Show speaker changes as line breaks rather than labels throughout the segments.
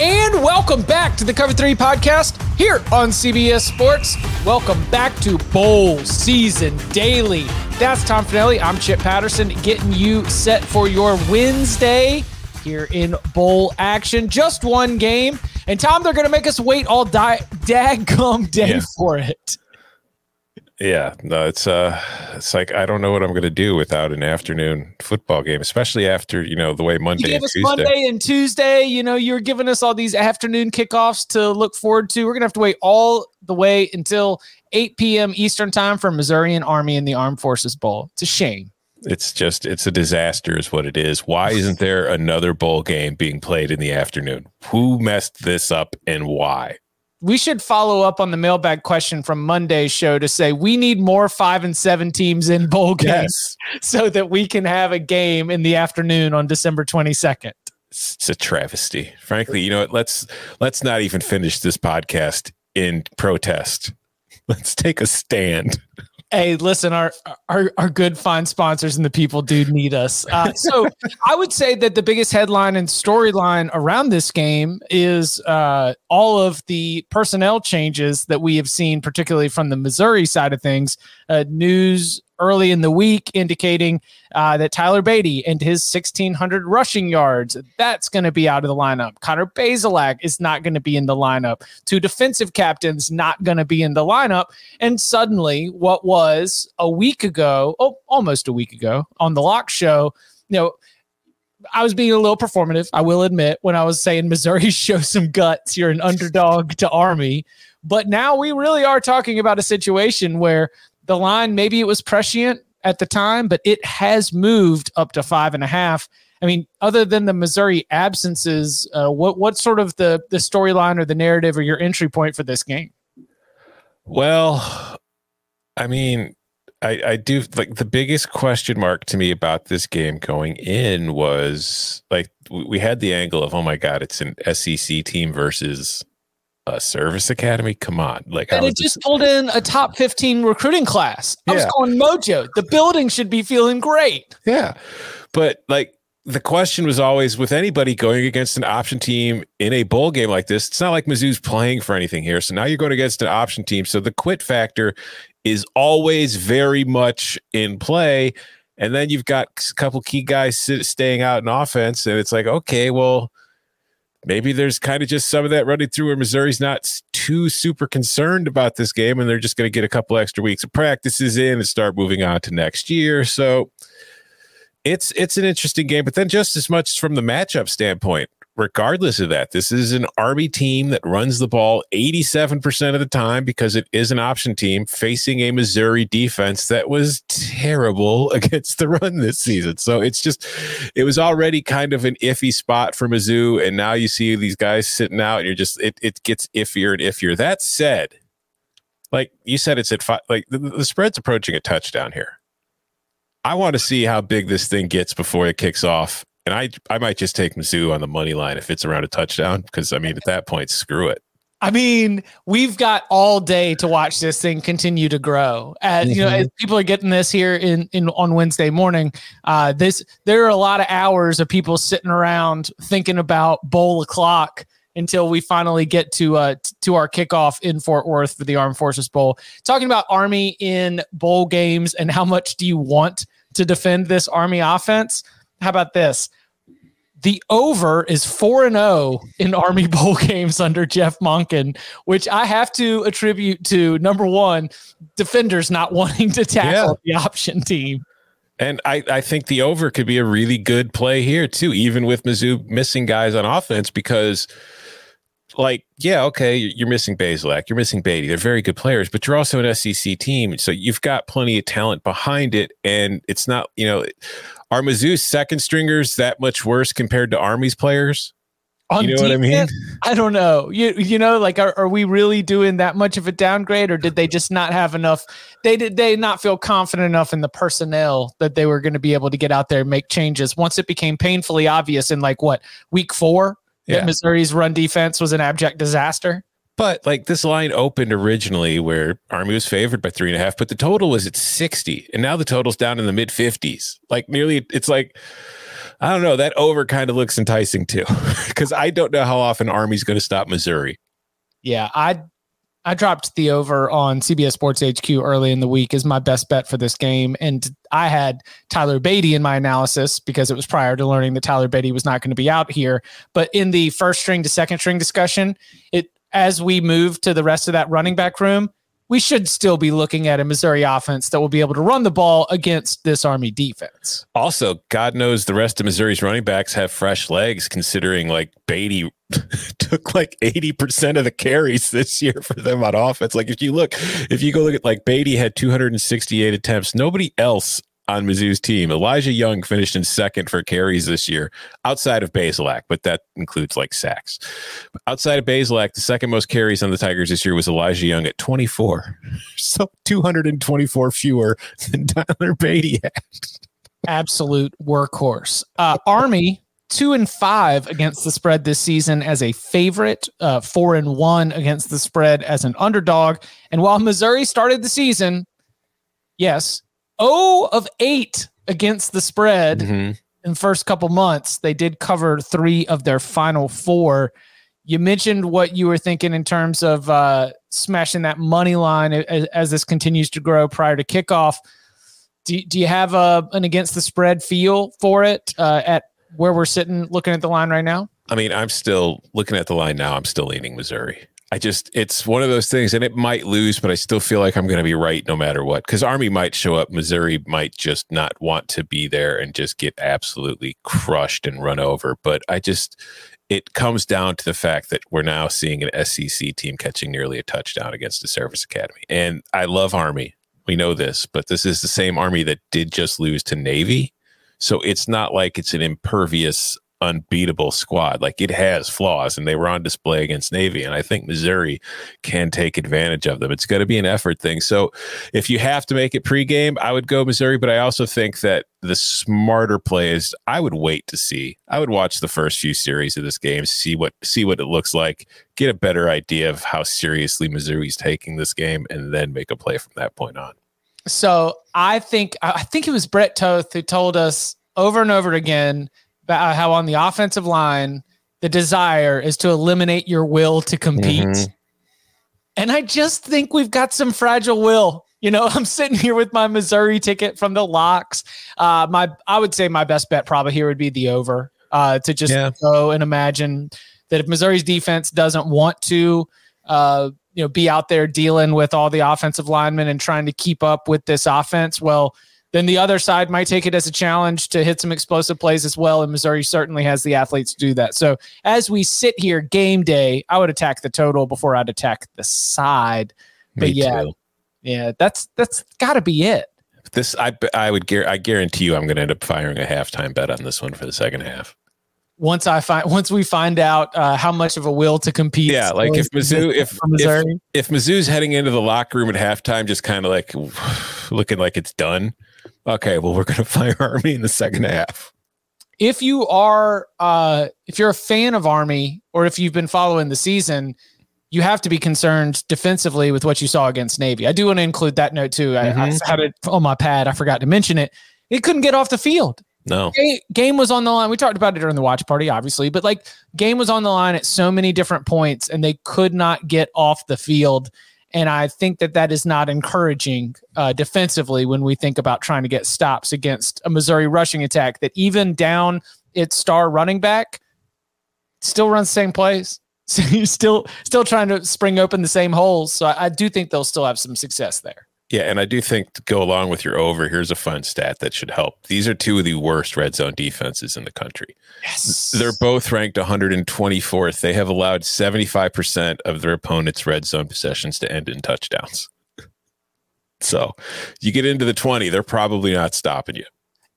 And welcome back to the Cover 3 podcast here on CBS Sports. Welcome back to Bowl Season Daily. That's Tom Fornelli. I'm Chip Patterson, getting you set for your Wednesday here in bowl action. Just one game. And Tom, they're going to make us wait all di- daggum day yeah. for it.
Yeah, no, it's uh, it's like I don't know what I'm going to do without an afternoon football game, especially after you know the way Monday.
You
gave
us
Tuesday.
Monday and Tuesday. You know, you're giving us all these afternoon kickoffs to look forward to. We're gonna have to wait all the way until 8 p.m. Eastern time for Missouri and Army in the Armed Forces Bowl. It's a shame.
It's just it's a disaster, is what it is. Why isn't there another bowl game being played in the afternoon? Who messed this up and why?
We should follow up on the mailbag question from Monday's show to say we need more five and seven teams in bowl games yes. so that we can have a game in the afternoon on December 22nd.
It's a travesty. Frankly, you know what? Let's let's not even finish this podcast in protest. Let's take a stand.
Hey, listen, our, our our good fine sponsors and the people do need us. Uh, so I would say that the biggest headline and storyline around this game is uh, all of the personnel changes that we have seen, particularly from the Missouri side of things. Uh, news early in the week, indicating uh, that Tyler Badie and his 1,600 rushing yards, that's going to be out of the lineup. Connor Bazelak is not going to be in the lineup. Two defensive captains not going to be in the lineup. And suddenly, what was a week ago, oh, almost a week ago on the Lock Show, you know, I was being a little performative, I will admit, when I was saying Missouri show some guts. You're an underdog to Army. But now we really are talking about a situation where the line, maybe it was prescient at the time, but it has moved up to five and a half. I mean, other than the Missouri absences, uh, what what's sort of the the storyline or the narrative or your entry point for this game?
Well, I mean, I, I do like the biggest question mark to me about this game going in was like we had the angle of oh my god, it's an SEC team versus a service academy? Come on. Like
and it just this- pulled in a top 15 recruiting class. I yeah. was going mojo. The building should be feeling great.
Yeah. But like the question was always with anybody going against an option team in a bowl game like this, it's not like Mizzou's playing for anything here. So now you're going against an option team. So the quit factor is always very much in play. And then you've got a couple key guys sit, staying out in offense. And it's like, okay, well, maybe there's kind of just some of that running through where Missouri's not too super concerned about this game and they're just going to get a couple extra weeks of practices in and start moving on to next year. So it's it's an interesting game, but then just as much from the matchup standpoint, regardless of that, this is an Army team that runs the ball 87% of the time because it is an option team facing a Missouri defense that was terrible against the run this season. So it's just, it was already kind of an iffy spot for Mizzou. And now you see these guys sitting out and you're just, it, it gets iffier and iffier. That said, like you said, it's at five, like the, the spread's approaching a touchdown here. I want to see how big this thing gets before it kicks off and I I might just take Mizzou on the money line if it's around a touchdown because I mean at that point screw it.
I mean, we've got all day to watch this thing continue to grow. As mm-hmm. you know, as mm-hmm. people are getting this here in, in on Wednesday morning, uh, this there are a lot of hours of people sitting around thinking about bowl o'clock until we finally get to uh to our kickoff in Fort Worth for the Armed Forces Bowl. Talking about Army in bowl games and how much do you want to defend this Army offense? How about this? The over is 4 and 0 in Army Bowl games under Jeff Monken, which I have to attribute to number one, defenders not wanting to tackle yeah. the option team.
And I, I think the over could be a really good play here too, even with Mizzou missing guys on offense, because like, yeah, okay, you're missing Bazelak, you're missing Badie. They're very good players, but you're also an SEC team. So you've got plenty of talent behind it. And it's not, you know, are Mizzou's second stringers that much worse compared to Army's players?
On you know defense, what I mean? I don't know. You you know, like are, are we really doing that much of a downgrade, or did they just not have enough? They did they not feel confident enough in the personnel that they were going to be able to get out there and make changes once it became painfully obvious in like what week four yeah. that Missouri's run defense was an abject disaster.
But like this line opened originally where Army was favored by three and a half, but the total was at 60. And now the total's down in the mid 50s. Like nearly, it's like, I don't know. That over kind of looks enticing too, because I don't know how often Army's going to stop Missouri.
Yeah, I I dropped the over on CBS Sports HQ early in the week as my best bet for this game. And I had Tyler Badie in my analysis because it was prior to learning that Tyler Badie was not going to be out here. But in the first string to second string discussion, it as we move to the rest of that running back room, we should still be looking at a Missouri offense that will be able to run the ball against this Army defense.
Also, God knows the rest of Missouri's running backs have fresh legs, considering like Badie took like 80% of the carries this year for them on offense. Like if you look, if you go look at like Badie had 268 attempts, nobody else on Mizzou's team. Elijah Young finished in second for carries this year, outside of Bazelak, but that includes like sacks. Outside of Bazelak, the second most carries on the Tigers this year was Elijah Young at 24. So 224 fewer than Tyler Badie had.
Absolute workhorse. Uh, Army two and five against the spread this season as a favorite, uh, four and one against the spread as an underdog. And while Missouri started the season, yes, 0 of 8 against the spread mm-hmm. in the first couple months. They did cover three of their final four. You mentioned what you were thinking in terms of uh, smashing that money line as, as, this continues to grow prior to kickoff. Do, do you have a, uh, an against the spread feel for it uh, at where we're sitting looking at the line right now?
I mean, I'm still looking at the line now. I'm still leaning Missouri. I just it's one of those things, and it might lose, but I still feel like I'm going to be right no matter what. Because Army might show up, Missouri might just not want to be there and just get absolutely crushed and run over. But I just it comes down to the fact that we're now seeing an SEC team catching nearly a touchdown against the service academy, and I love Army. We know this, but this is the same Army that did just lose to Navy. So it's not like it's an impervious unbeatable squad. Like it has flaws, and they were on display against Navy. And I think Missouri can take advantage of them. It's going to be an effort thing. So if you have to make it pregame, I would go Missouri. But I also think that the smarter play is I would wait to see. I would watch the first few series of this game, see what see what it looks like, get a better idea of how seriously Missouri's taking this game, and then make a play from that point on.
So I think I think it was Brett Toth who told us over and over again how on the offensive line, the desire is to eliminate your will to compete. Mm-hmm. And I just think we've got some fragile will. You know, I'm sitting here with my Missouri ticket from the locks. Uh, my, I would say my best bet probably here would be the over. Uh, to just yeah. go and imagine that if Missouri's defense doesn't want to, uh, you know, be out there dealing with all the offensive linemen and trying to keep up with this offense, well, then the other side might take it as a challenge to hit some explosive plays as well. And Missouri certainly has the athletes to do that. So as we sit here, game day, I would attack the total before I'd attack the side. But Me yeah, too. yeah, that's that's got to be it.
This I I would I guarantee you I'm going to end up firing a halftime bet on this one for the second half.
Once I find once we find out uh, how much of a will to compete.
Yeah, like if Mizzou if, if if Mizzou's heading into the locker room at halftime, just kind of like looking like it's done okay, well, we're going to fire Army in the second half.
If you are, uh, if you're a fan of Army, or if you've been following the season, you have to be concerned defensively with what you saw against Navy. I do want to include that note too. Mm-hmm. I, I, mm-hmm. had it on my pad. I forgot to mention it. It couldn't get off the field.
No
game, game was on the line. We talked about it during the watch party, obviously, but like game was on the line at so many different points, and they could not get off the field. And I think that that is not encouraging uh, defensively when we think about trying to get stops against a Missouri rushing attack that even down its star running back, still runs the same plays. So still still trying to spring open the same holes. So I, I do think they'll still have some success there.
Yeah, and I do think to go along with your over, here's a fun stat that should help. These are two of the worst red zone defenses in the country.
Yes.
They're both ranked 124th. They have allowed 75% of their opponent's red zone possessions to end in touchdowns. So you get into the 20, they're probably not stopping you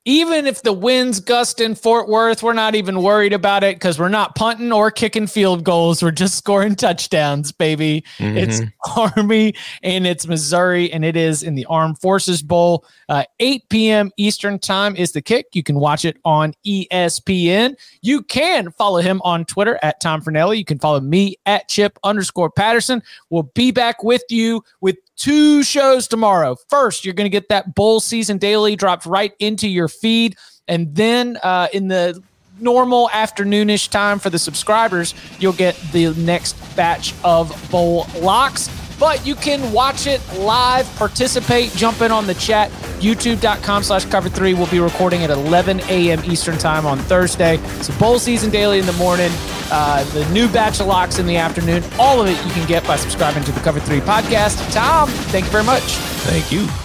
even if the winds gust in Fort Worth, we're not even worried about it because we're not punting or kicking field goals. We're just scoring touchdowns, baby. Mm-hmm. It's Army and it's Missouri, and it is in the Armed Forces Bowl. Uh, 8 p.m. Eastern Time is the kick. You can watch it on ESPN. You can follow him on Twitter at Tom Fornelli. You can follow me at Chip underscore Patterson. We'll be back with you with two shows tomorrow. First, you're going to get that bowl season daily dropped right into your feed. And then uh, in the normal afternoonish time for the subscribers, you'll get the next batch of bowl locks but you can watch it live, participate, jump in on the chat. YouTube.com slash cover three We'll be recording at 11 a.m. Eastern time on Thursday. So bowl season daily in the morning, uh, the new batch of locks in the afternoon. All of it you can get by subscribing to the Cover Three podcast. Tom, thank you very much.
Thank you.